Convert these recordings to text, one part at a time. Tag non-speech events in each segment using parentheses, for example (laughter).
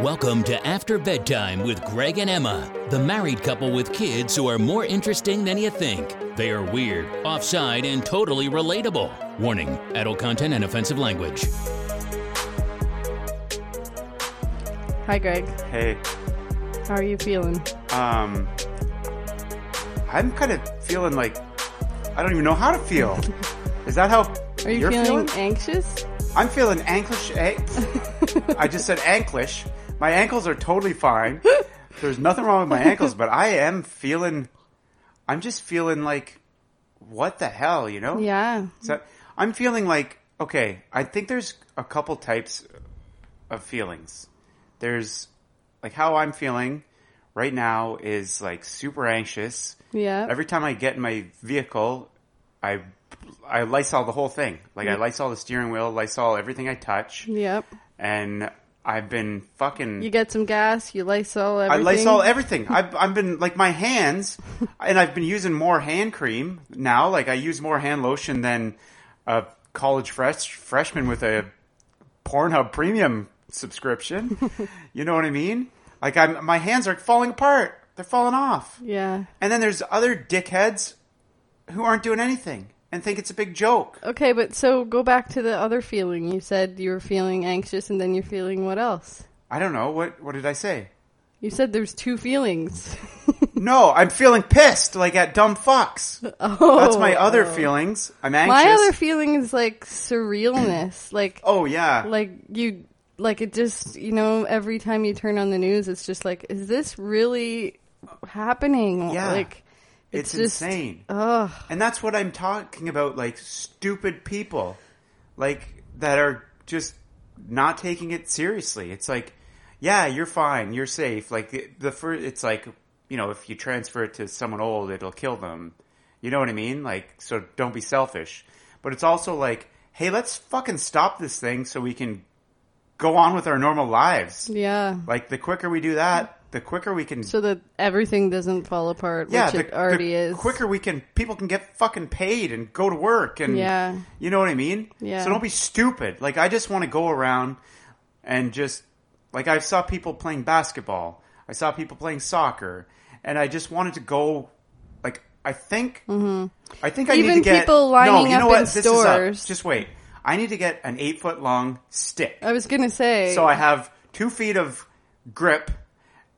Welcome to After Bedtime with Greg and Emma, the married couple with kids who are more interesting than you think. They are weird, offside, and totally relatable. Warning adult content and offensive language. Hi, Greg. Hey, How are you feeling? um, I'm kind of feeling like I don't even know how to feel. (laughs) Is that how Are you you're feeling, anxious? I'm feeling anklish. (laughs) I just said anklish. My ankles are totally fine. (gasps) There's nothing wrong with my ankles, but I am feeling. I'm just feeling like, what the hell, you know? Yeah. So I'm feeling like okay. I think there's a couple types of feelings. There's like how I'm feeling right now is like super anxious. Yeah. Every time I get in my vehicle, I I Lysol the whole thing. Like I Lysol the steering wheel, Lysol everything I touch, Yep. and I've been fucking. You get some gas, you Lysol everything. I. Lysol (laughs) everything. I've I've been like my hands, and I've been using more hand cream now. Like I use more hand lotion than a college fresh freshman with a Pornhub premium subscription. (laughs) you know what I mean? Like I'm my hands are falling apart. They're falling off. Yeah. And then there's other dickheads who aren't doing anything and think it's a big joke. Okay, but so go back to the other feeling. You said you were feeling anxious and then you're feeling what else? I don't know what what did I say? You said there's two feelings. (laughs) No, I'm feeling pissed like at dumb fucks. oh. That's my other oh. feelings. I'm anxious. My other feeling is like surrealness. (clears throat) like oh yeah. like you like it just you know every time you turn on the news it's just like is this really happening Yeah. like it's just insane. ugh And that's what I'm talking about like stupid people like that are just not taking it seriously. It's like yeah, you're fine, you're safe. Like the, the first it's like, you know, if you transfer it to someone old, it'll kill them. You know what I mean? Like so don't be selfish. But it's also like, hey, let's fucking stop this thing so we can go on with our normal lives. yeah Like the quicker we do that, the quicker we can so that everything doesn't fall apart yeah, which the, it already the is quicker we can people can get fucking paid and go to work and Yeah. you know what I mean? Yeah. So don't be stupid. Like I just want to go around and just like I saw people playing basketball. I saw people playing soccer and I just wanted to go like I think I think I Mm-hmm. Even need to get people no, lining you know up what? in This stores. Just wait. I need to get an eight foot long stick. i was gonna say So I have two feet of grip,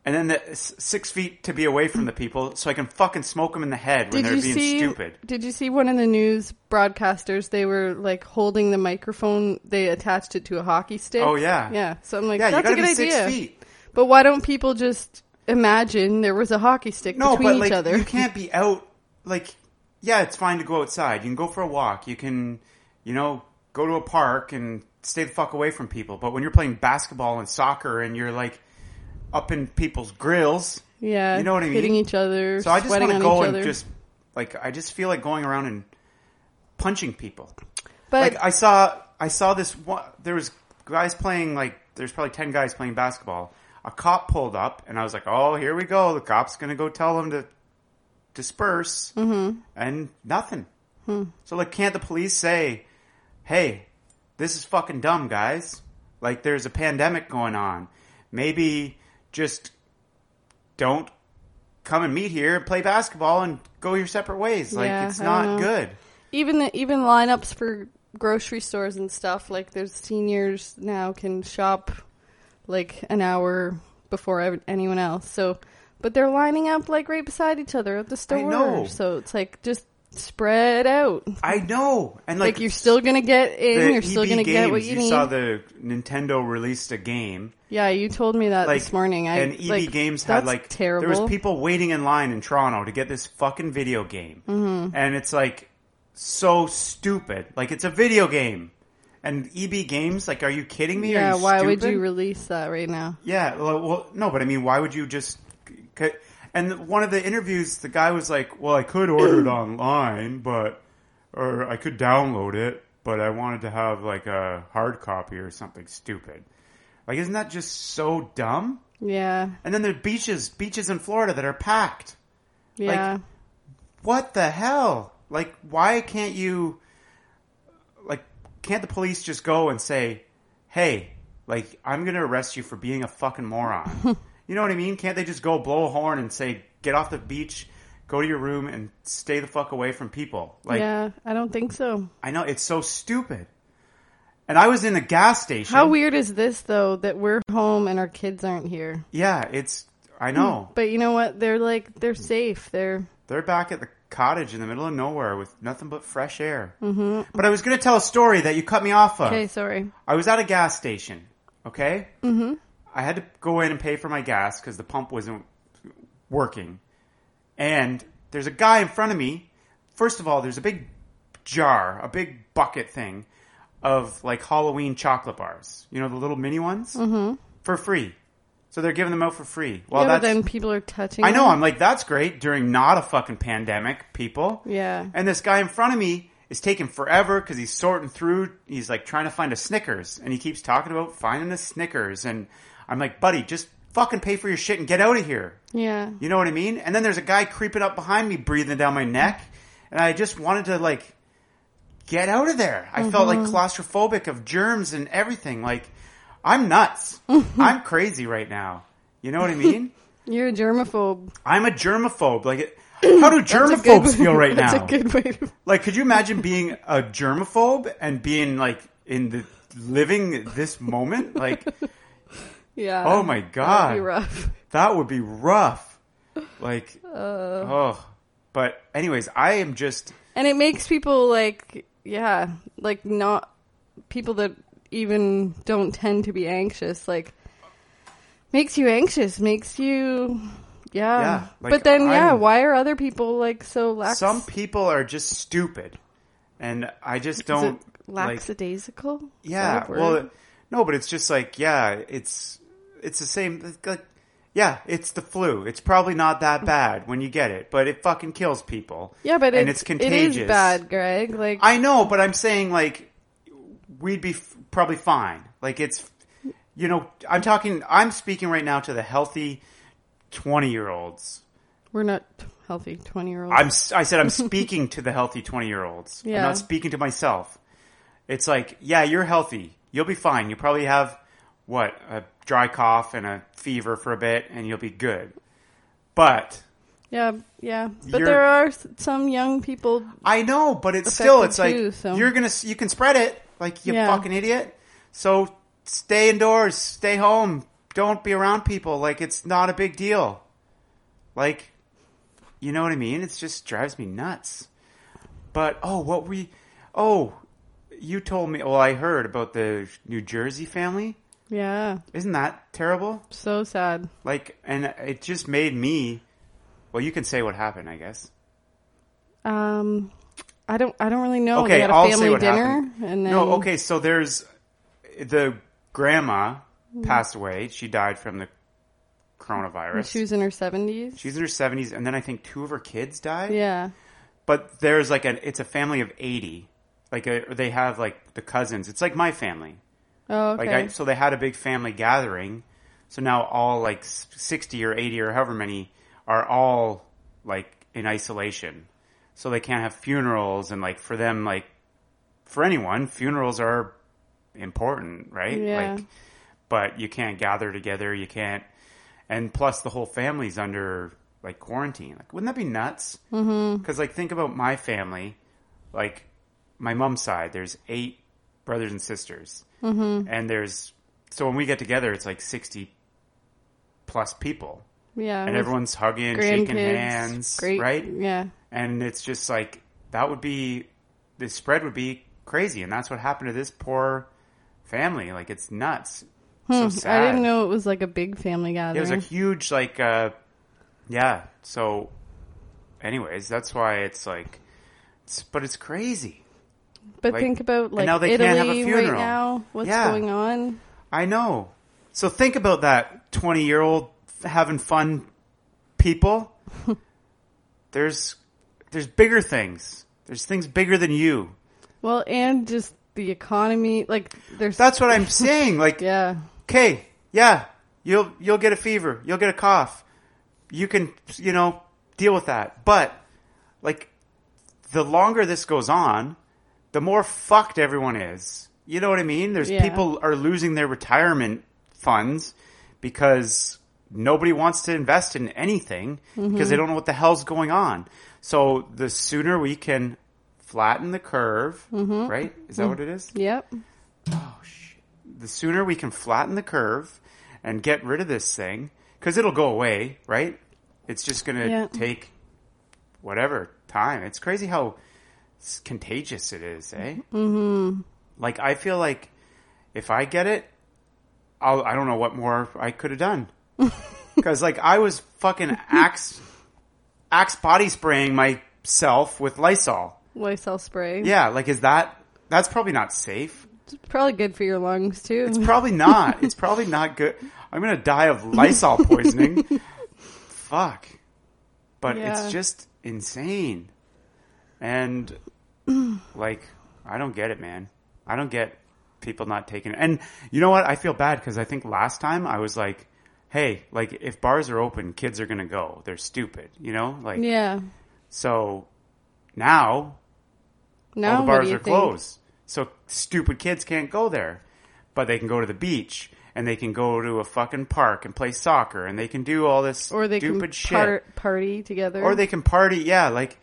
and then the six feet to be away from the people, so I can fucking smoke them in the head when did they're being see stupid. did you see one of the news broadcasters they were like holding the microphone they attached it to a hockey stick Oh, yeah. yeah so i'm like Yeah, you that's a gotta good be six idea feet. but why don't people just imagine there was a hockey stick No, between but each like other you can't be out. Like, yeah, it's fine to go outside. You can go for a walk. You can, you know, go to a park and stay the fuck away from people. But when you're playing basketball and soccer and you're like up in people's grills, Yeah, You know what I mean. Hitting each other, so I just want to go and other. just like I just feel like going around and punching people. But like I saw I saw this one there was guys playing like there's probably 10 guys playing basketball. A cop pulled up and I was like, "Oh, here we go. The cop's going to go tell them to disperse." Mm-hmm. And nothing. Hmm. So like can't the police say, "Hey, this is fucking dumb, guys. Like there's a pandemic going on. Maybe just don't come and meet here and play basketball and go your separate ways. Like Yeah, it's don't good." even the, even lineups for grocery stores and stuff, like there's seniors now can shop like an hour before ev- anyone else. So, but they're lining up like right beside each other at the store. know. So it's like just spread out. I know. And Like, like, you're still gonna get in. You're still EB gonna get what games, you, you need. saw the Nintendo released a game. yeah, you told me that Like this morning. I and EB like, Games had like terrible. there was people waiting in line in Toronto to get this fucking video game, mm-hmm. and it's like so stupid. Like it's a video game, and EB Games. Like, are you kidding me? yeah, are you why would you release that right now? Yeah, well, well, no, but I mean, why would you just? And one of the interviews, the guy was like, "Well, I could order it (clears throat) online, but or I could download it, but I wanted to have like a hard copy or something stupid." Like, isn't that just so dumb? Yeah, And then there are beaches, beaches in Florida that are packed. yeah. What the hell? Like, why can't you? Like, can't the police just go and say, "Hey, Like, I'm going to arrest you for being a fucking moron. (laughs) you know what I mean? Can't they just go blow a horn and say, get off the beach, go to your room, and stay the fuck away from people? Like, yeah, I don't think so. I know, it's so stupid. And I was in a gas station. How weird is this though that we're home and our kids aren't here? Yeah, it's, I know. But you know what? They're like they're safe. They're They're back at the cottage in the middle of nowhere with nothing but fresh air. Mm-hmm. But I was going to tell a story that you cut me off of. okay. Sorry. I was at a gas station, okay? Mm-hmm. I had to go in and pay for my gas because the pump wasn't working. And there's a guy in front of me. First of all, there's a big jar, a big bucket thing of like Halloween chocolate bars. You know, the little mini ones? Mm-hmm. For free. So they're giving them out for free. Well, yeah, then people are touching. I know. them. I'm like, that's great during not a fucking pandemic, people. Yeah. And this guy in front of me is taking forever because he's sorting through. He's like trying to find a Snickers, and he keeps talking about finding a Snickers. And I'm like, buddy, just fucking pay for your shit and get out of here. Yeah. You know what I mean? And then there's a guy creeping up behind me, breathing down my neck, and I just wanted to like get out of there. I felt like mm-hmm. claustrophobic of germs and everything. Like I'm nuts. Mm-hmm. I'm crazy right now. You know what I mean? (laughs) You're a germaphobe. I'm a germaphobe. Like, it- (clears throat) how do That's germaphobes feel right (laughs) That's now? a good way to. (laughs) Like, could you imagine being a germaphobe and being like in the living this moment? Like, Yeah. oh my god, be rough. (laughs) that would be rough. Like, Uh. oh. But anyways, I am just And it makes people like, yeah, like not people that even don't tend to be anxious, like makes you anxious, makes you, yeah. Yeah, like, but then, yeah, I'm- why are other people like so lax? some people are just stupid, and I just don't like. lackadaisical? Is Yeah, that well, no, but it's just like yeah, it's it's the same. Like, yeah, it's the flu. It's probably not that (laughs) bad when you get it, but it fucking kills people. yeah, but and it's, it's contagious. It is bad, Greg. Like, I know, but I'm saying like we'd be f- probably fine. Like it's you know, I'm talking. I'm speaking right now to the healthy twenty year olds. we're not healthy twenty year olds. I'm. s- I said I'm (laughs) speaking to the healthy twenty year olds. I'm Yeah. not speaking to myself. It's like, yeah, you're healthy. You'll be fine. You probably have what a dry cough and a fever for a bit, and you'll be good. But Yeah, yeah. But there are some young people. I know, but it's still, it's like so- you're gonna, you can spread it, like you Yeah. fucking idiot. So stay indoors, stay home, don't be around people. Like it's not a big deal. Like, you know what I mean? It just drives me nuts. But oh, what we, oh, you told me. Well, I heard about the New Jersey family. Yeah, Isn't that terrible? so sad. Like, and it just made me. Well, you can say what happened, I guess. Um, I don't. I don't really know. Okay, they had a I'll say family what dinner, happened. and then No, okay, so there's the grandma passed away. She died from the coronavirus. She was in her seventies. She's in her 70s, and then I think two of her kids died. Yeah. But there's like an, it's a family of 80. Like a, they have like the cousins. It's like my family. Oh, okay. Like I, so they had a big family gathering. So now all like 60 or 80 or however many are all like in isolation. So they can't have funerals and like for them like for anyone funerals are important, right? Yeah. Like but you can't gather together, you can't and plus the whole family's under like quarantine. Like wouldn't that be nuts? Mm-hmm. Cuz like think about my family like my mom's side there's 8 brothers and sisters Mm-hmm. and there's so when we get together it's like 60 plus people yeah. and everyone's hugging shaking hands Great. right Yeah. and it's just like that would be the spread would be crazy and that's what happened to this poor family like it's nuts so sad Hmm, I didn't know it was like a big family gathering. it was a huge like uh yeah so anyways that's why it's like it's, but it's crazy but like- think about like now they Italy can't have a right now. What's Yeah. going on? I know. So think about that 20 year old having fun people. (laughs) there's there's bigger things. There's things bigger than you. Well, and just the economy. Like there's. That's what I'm (laughs) saying. Like, yeah. okay, yeah, you'll you'll get a fever, you'll get a cough. You can, you know, deal with that. But like the longer this goes on, the more fucked everyone is. you know what I mean? There's Yeah. people are losing their retirement funds because nobody wants to invest in anything Mm-hmm. because they don't know what the hell's going on. So the sooner we can flatten the curve, Mm-hmm. right? Is that what it is? Yep. Oh shit. The sooner we can flatten the curve and get rid of this thing, because it'll go away, right? It's just going to Yeah. take whatever time. It's crazy how contagious it is, eh? Mm-hmm. Like, I feel like if I get it, I'll, I don't know what more I could have done. (laughs) Because, like, I was fucking axe, axe body spraying myself with Lysol. Lysol spray. Yeah, like, is that, that's probably not safe. It's probably good for your lungs too. It's probably not. It's (laughs) probably not good. I'm gonna die of Lysol poisoning. (laughs) Fuck. But Yeah. it's just insane. And (sighs) like, I don't get it, man. I don't get people not taking it. And you know what? I feel bad because I think last time I was like, hey, like if bars are open, kids are gonna go. They're stupid, you know? Like, yeah. so now Now all the bars are think? closed. So stupid kids can't go there. But they can go to the beach and they can go to a fucking park and play soccer and they can do all this Or they stupid can shit. party together. or they can party. Yeah, like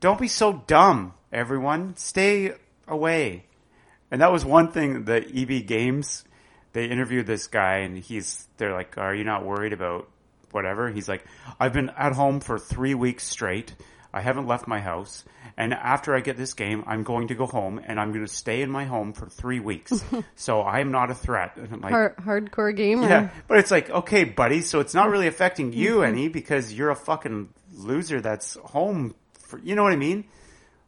don't be so dumb, everyone. Stay away. And that was one thing the EB Games they interviewed this guy and he's they're like, "Are you not worried about whatever?" He's like, "I've been at home for 3 weeks straight. I haven't left my house. And after I get this game, I'm going to go home and I'm going to stay in my home for 3 weeks. (laughs) so I'm not a threat." Like, Har- hardcore gamer. yeah, but it's like, okay, buddy, so it's not really affecting you Mm-hmm. any because you're a fucking loser that's home for, you know what I mean?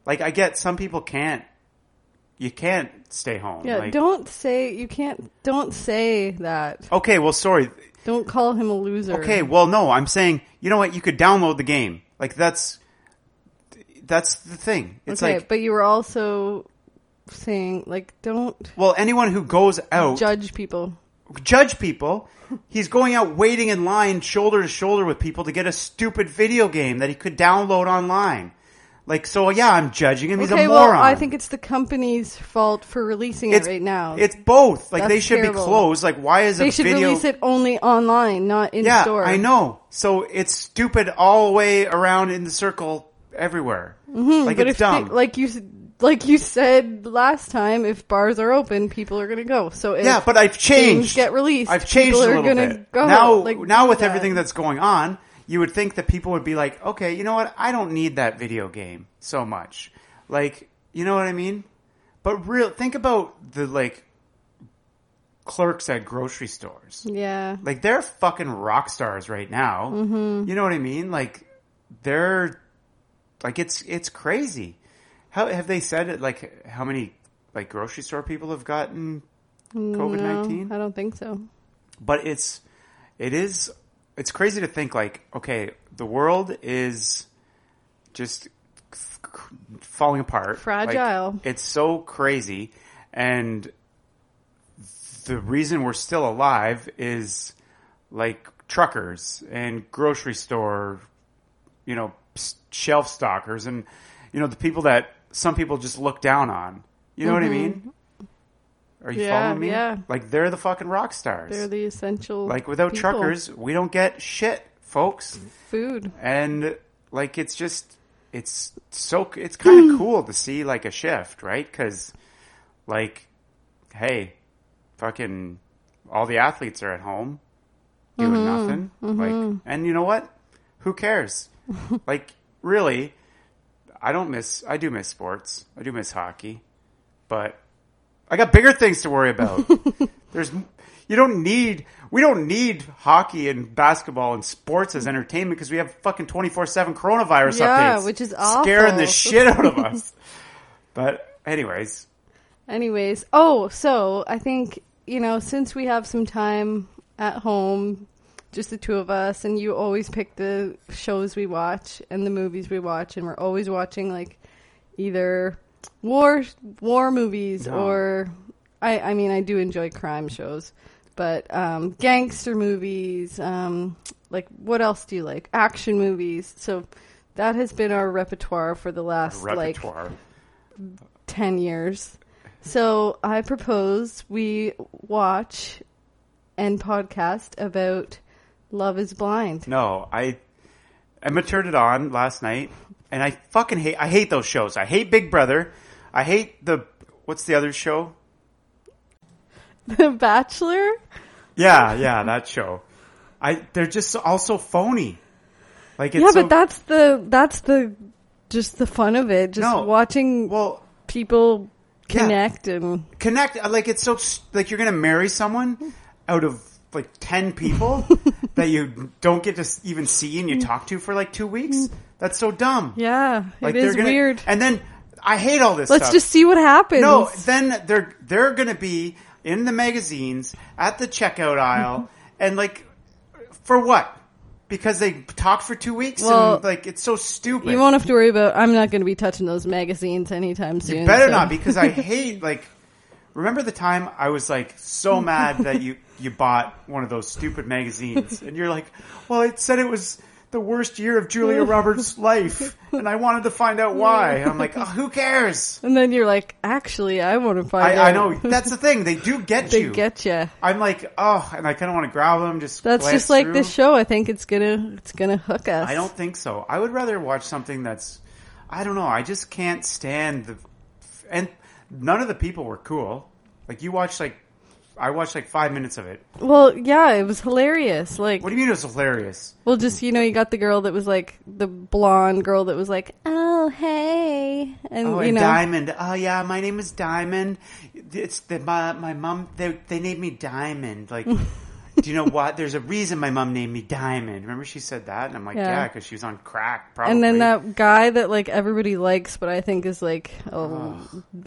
Like, I get some people can't, you can't stay home. Yeah, like, don't say you can't. Don't say that. Okay, well, sorry. Don't call him a loser. Okay, well, no, I'm saying, you know what? You could download the game. Like, that's, that's the thing. It's okay, like, but you were also saying like don't well, anyone who goes out, judge people. judge people. He's going out waiting in line shoulder to shoulder with people to get a stupid video game that he could download online. Like, so yeah, I'm judging him. He's okay, a well, moron. I think it's the company's fault for releasing it right now. It's both. Like, That's they should terrible. be closed. Like, why is they a should video? release it only online, not in yeah, store. I know. So it's stupid all the way around in the circle everywhere. like, Mm-hmm, But it's if dumb. they- like you like you said last time, if bars are open, people are gonna go. So if yeah, but I've changed. get released, I've changed people a are little gonna bit. go. now, like, now with that. everything that's going on, you would think that people would be like, okay, you know what? I don't need that video game so much. Like, you know what I mean? But real, think about the like clerks at grocery stores. yeah, Like they're fucking rock stars right now. Mm-hmm. You know what I mean? Like they're like it's it's crazy. How have they said it? Like how many like grocery store people have gotten COVID nineteen? no, I don't think so. but it's it is it's crazy to think like okay the world is just falling apart. Like, Fragile. it's so crazy. And the reason we're still alive is like truckers and grocery store you know shelf stockers and you know the people that some people just look down on. You know what i mm-hmm. mean are you Mm-hmm. Yeah, following me yeah. like they're the fucking rock stars They're the essential. like without people. truckers, we don't get shit, folks. food. And like it's just it's so it's kind of (clears throat) cool to see like a shift, right? Cuz like hey, fucking all the athletes are at home doing nothing. Like and you know what? Who cares? (laughs) like really I don't miss I do miss sports. I do miss hockey. But I got bigger things to worry about. (laughs) There's you don't need we don't need hockey and basketball and sports as entertainment because we have fucking 24/7 coronavirus Yeah, updates. which is scaring the shit out of us. (laughs) but anyways, Anyways, oh, so I think, you know, since we have some time at home, just the two of us, and you always pick the shows we watch and the movies we watch, and we're always watching like either war war movies No. or I I mean I do enjoy crime shows, but um gangster movies, um like what else do you like? Action movies. So that has been our repertoire for the last like 10 years. So I propose we watch and podcast about Love is Blind. No, I Emma turned it on last night, and I fucking hate. I hate those shows. I hate Big Brother. I hate the what's the other show? The Bachelor? Yeah, yeah, that show. I they're just all so phony. Like it's yeah, so, but that's the that's the just the fun of it. Just No. watching well people Yeah. connect and connect. Uh, like it's so like you're gonna marry someone out of like ten people (laughs) that you don't get to even see and you talk to for like two weeks. Mm. That's so dumb. yeah, Like it is gonna, weird. And then I hate all this. Let's stuff. just see what happens. No, then they're they're gonna be in the magazines at the checkout aisle, (laughs) and like for what? Because they talked for two weeks, Well, and like it's so stupid. you won't have to worry about. I'm not going to be touching those magazines anytime soon. You better so- not, because I (laughs) hate like. Remember the time I was like so mad that you you bought one of those stupid magazines, and you're like, "Well, it said it was the worst year of Julia Roberts' (laughs) life, and I wanted to find out why." And I'm like, oh, "Who cares?" And then you're like, actually, I want to find I, out. I know that's the thing; they do get (laughs) they you. get you. I'm like, oh, and I kind of want to grab them. Just That's just like through. this show. I think it's gonna it's gonna hook us. I don't think so. I would rather watch something that's, I don't know. I just can't stand the, and none of the people were cool. Like you watched like, I watched like five minutes of it. Well, yeah, it was hilarious. Like, What do you mean it was hilarious? well, just you know, you got the girl that was like the blonde girl that was like, "Oh, hey," and Oh, you and know, Diamond. Oh yeah, my name is Diamond. It's the my my mom. They they named me Diamond. Like, (laughs) do you know what? There's a reason my mom named me Diamond. Remember she said that, and I'm like, Yeah. yeah, because she was on crack. Probably. and then that guy that like everybody likes, but I think is like a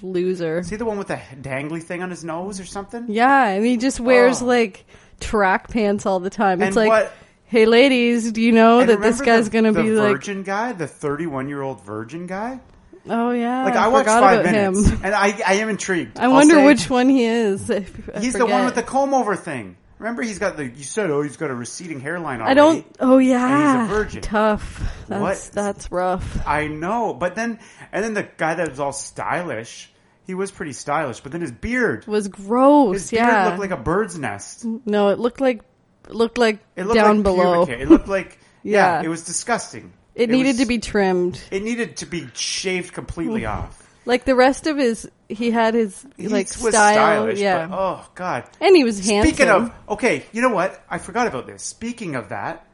loser. See the one with the dangly thing on his nose or something? Yeah, and he just wears like track pants all the time. It's And like, what- hey, ladies, do you know that this guy's gonna the be like, virgin guy, the 31 year old virgin guy. oh yeah, Like I, watched five minutes, him. and I I am intrigued. I I'll wonder say which one he is. I (laughs) f- I He's the one with the comb over thing. Remember, he's got the. You said, oh, he's got a receding hairline. Already. I don't. Oh yeah, he's a virgin. Tough. That's What? that's rough. I know, but then and then the guy that was all stylish. He was pretty stylish, but then his beard, was gross. Yeah. His beard yeah. looked like a bird's nest. no, it looked like it looked like It looked down like below. It looked like (laughs) yeah. Yeah. It was disgusting. It needed was- to be trimmed. It needed to be shaved completely (laughs) off. Like the rest of his, he had his He like was style. stylish, yeah, but oh god. and he was handsome. Speaking of, okay, you know what? I forgot about this. Speaking of that,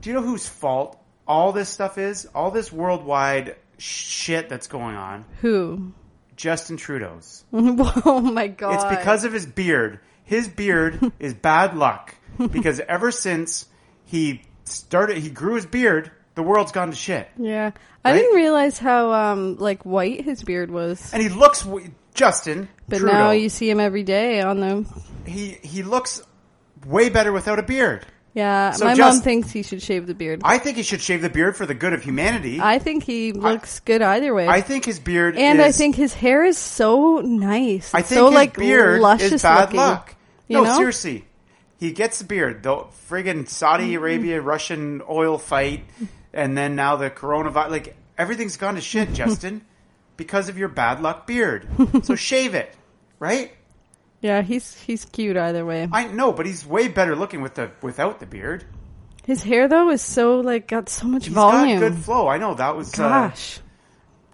do you know whose fault all this stuff is? All this worldwide shit that's going on? who? Justin Trudeau's. (laughs) oh my god! It's because of his beard. His beard (laughs) is bad luck because ever since he started, he grew his beard. The world's gone to shit, yeah, I Right? didn't realize how um like white his beard was. and he looks. w- Justin, But Trudeau, now you see him every day on the. he he looks way better without a beard. Yeah, So my mom just- thinks he should shave the beard. I think he should shave the beard for the good of humanity. I think he looks good either way. I think his beard is and I is- think his hair is so nice. I It's think so his like beard luscious is bad looking. luck. You no, know? seriously. He gets the beard. The friggin' Saudi Mm-hmm. Arabia Russian oil fight, and then now the coronavirus. Like everything's gone to shit, (laughs) Justin, because of your bad luck beard. so (laughs) shave it, right? Yeah, he's he's cute either way. I know, but he's way better looking with the without the beard. His hair though is so like got so much He's volume. got good flow. I know that was. Uh, Gosh,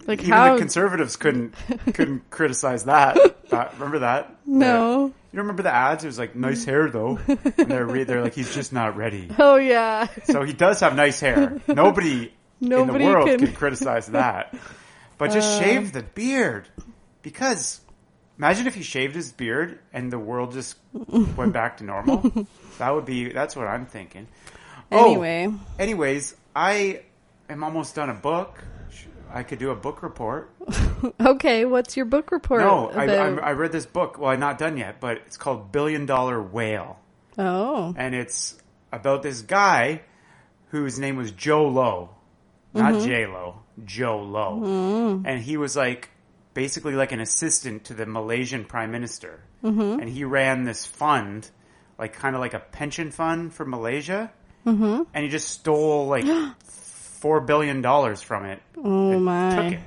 like even how? the conservatives couldn't couldn't (laughs) criticize that. That- Remember that? No. You remember the ads? It was like nice hair though. (laughs) And they're re- they're like he's just not ready. oh yeah, So he does have nice hair. Nobody, in the world can- can, criticize that. But just uh. shave the beard. Because imagine if he shaved his beard and the world just went back to normal. (laughs) that would be that's what I'm thinking. Oh, Anyway. anyways, I am almost done a book. I could do a book report. (laughs) okay. What's your book report? No, I? I, I read this book. Well, I'm not done yet, but it's called Billion Dollar Whale. oh, and it's about this guy whose name was Jho Low, not mm-hmm. J Lo, Jho Low, mm-hmm. and he was like basically like an assistant to the Malaysian prime minister, mm-hmm. and he ran this fund, like kind of like a pension fund for Malaysia, and he just stole like (gasps) four billion dollars from it. oh and my! Took it.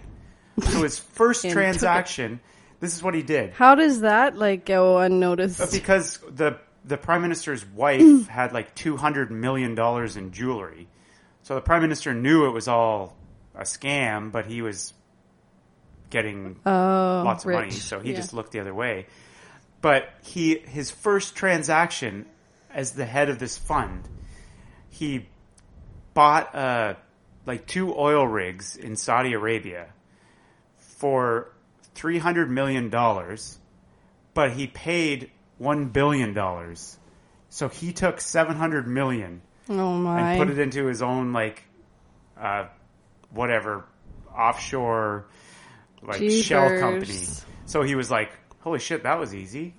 So his first (laughs) And took it. transaction, This is what he did. How does that like go unnoticed? Because the the prime minister's wife (clears throat) had like two hundred million dollars in jewelry, so the prime minister knew it was all a scam, but he was getting Oh, lots of money, so he Yeah. just looked the other way. But he his first transaction as the head of this fund, he bought uh like two oil rigs in Saudi Arabia for three hundred million dollars, but he paid one billion dollars. So he took seven hundred million Oh my. and put it into his own like uh whatever offshore like shell company. So he was like, "Holy shit, that was easy."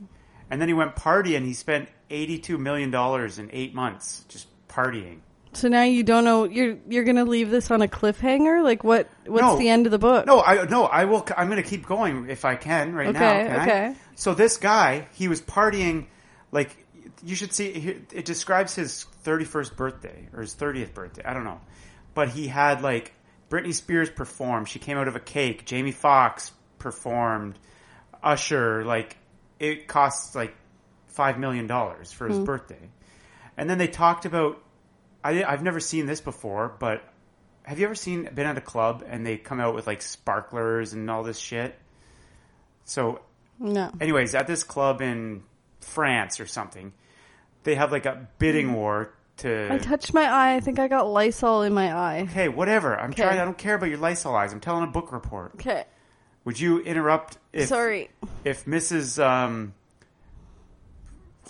And then he went party and he spent 82 million dollars in 8 months just partying. So now you don't know you're you're gonna leave this on a cliffhanger? Like what? What's No. the end of the book? No, I no, I will I'm going to keep going if I can right now. Okay, can I? okay. So this guy, he was partying like you should see it describes his 31st birthday or his 30th birthday. I don't know. But he had like Britney Spears performed. She came out of a cake. Jamie Foxx performed. Usher like it costs like 5 million dollars for Hmm. his birthday. And then they talked about I I've never seen this before, but have you ever seen been at a club and they come out with like sparklers and all this shit? So No. anyways, at this club in France or something, they have like a bidding war to. I touched my eye. I think I got Lysol in my eye. okay, whatever. I'm Okay. trying. I don't care about your Lysol eyes. I'm telling a book report. Okay. Would you interrupt if Sorry. if Mrs. Um,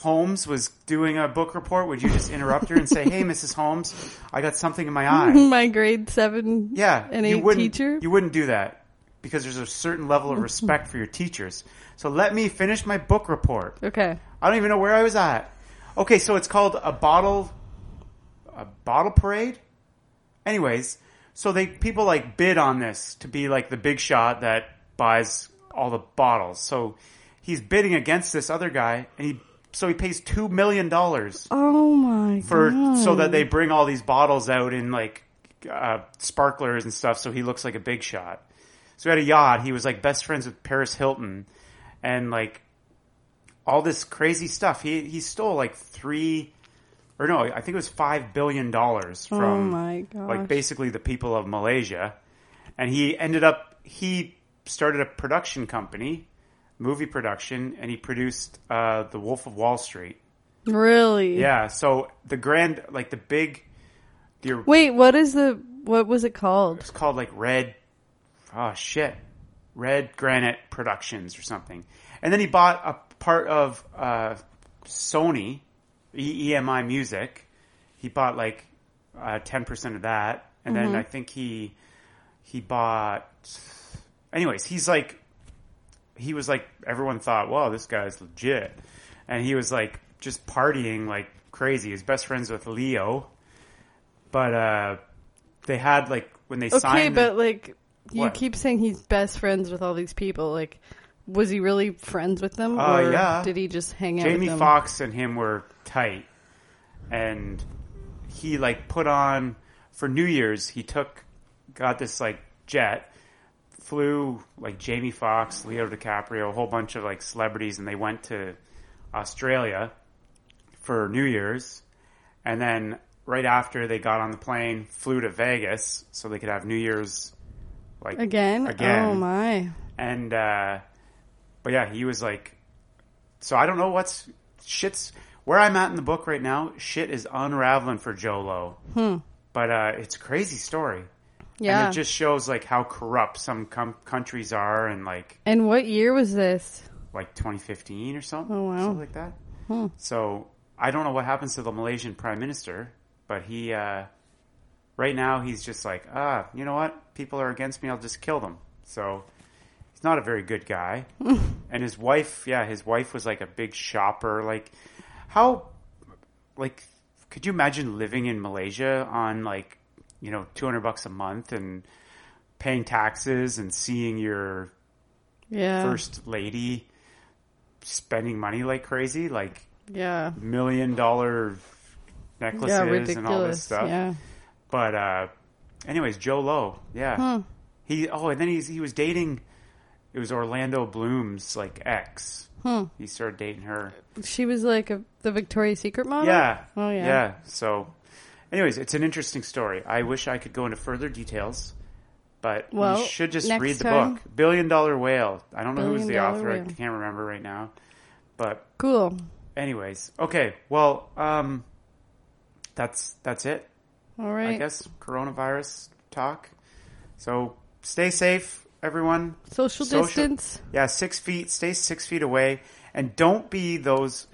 Holmes was doing a book report? Would you just interrupt her and say, "Hey, Mrs. Holmes, I got something in my eye"? (laughs) my grade seven Yeah, and you wouldn't. teacher. You wouldn't do that because there's a certain level of respect for your teachers. So let me finish my book report. okay. I don't even know where I was at. Okay, so it's called a bottle, a bottle parade. Anyways, so they people like bid on this to be like the big shot that buys all the bottles. So he's bidding against this other guy, and he so he pays two million dollars Oh my for god. so that they bring all these bottles out in like uh, sparklers and stuff, so he looks like a big shot. So he had a yacht. He was like best friends with Paris Hilton, and like all this crazy stuff. He he stole like three, or no, I think it was five billion dollars Oh from my like basically the people of Malaysia, and he ended up he started a production company, movie production, and he produced uh, The Wolf of Wall Street. Really? Yeah, so the grand, like the big, the Wait, what is the what was it called? it's called like Red, oh shit, Red Granite Productions or something. And then he bought a part of uh, Sony, E- EMI Music. He bought like uh, ten percent of that, and then I think he he bought. Anyways, he's like, he was like everyone thought, wow, this guy's legit, and he was like just partying like crazy. His best friends with Leo, but uh, they had like when they Okay, signed. the- but like you What? keep saying he's best friends with all these people. Like, was he really friends with them, Uh, or yeah. did he just hang out Jamie with them? Foxx and him were tight, and he like put on for New Year's. He took got this like jet, flew like Jamie Foxx, Leo DiCaprio, a whole bunch of like celebrities, and they went to Australia for New Year's, and then right after they got on the plane, flew to Vegas so they could have New Year's like Again? Again. Oh my! and uh but yeah he was like so i don't know what's shit's where i'm at in the book right now shit is unraveling for Jho Low but uh it's a crazy story Yeah. and it just shows like how corrupt some com- countries are and like and what year was this? like 2015 or something? Oh, wow. something like that. So i don't know what happens to the malaysian prime minister but he uh right now he's just like ah you know what? People are against me. I'll just kill them. So he's not a very good guy. (laughs) And his wife yeah his wife was like a big shopper. Like how like could you imagine living in malaysia on like you know 200 bucks a month and paying taxes and seeing your Yeah. first lady spending money like crazy like Yeah. million dollar necklaces Yeah, and all this stuff Yeah. but uh anyways Jho Low yeah he oh and then he's he was dating it was Orlando Bloom's like ex. He started dating her. She was like a, the Victoria's Secret model. Yeah. Oh yeah. Yeah. So, anyways, it's an interesting story. I wish I could go into further details, but Well, you should just read the time- book. Billion Dollar Whale. I don't know who's Billion the author. I can't remember right now. But Cool. anyways, okay. Well, um, that's that's it. All right. I guess coronavirus talk. So stay safe, everyone. Social, Social- distance. Yeah, six feet. Stay six feet away, and don't be those.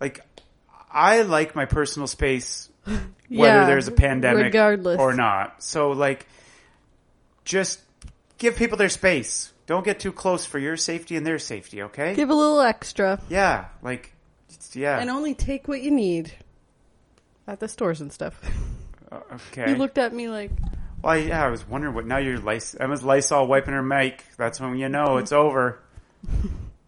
Like, I like my personal space, (laughs) whether Yeah, there's a pandemic regardless. or not. So, like, just give people their space. Don't get too close for your safety and their safety. Okay? Give a little extra, yeah, like, yeah. and only take what you need at the stores and stuff. Uh, (laughs) okay. You looked at me like, well, yeah, I was wondering what. Now you're Lys- Emma's Lysol wiping her mic. That's when you know it's over. (laughs)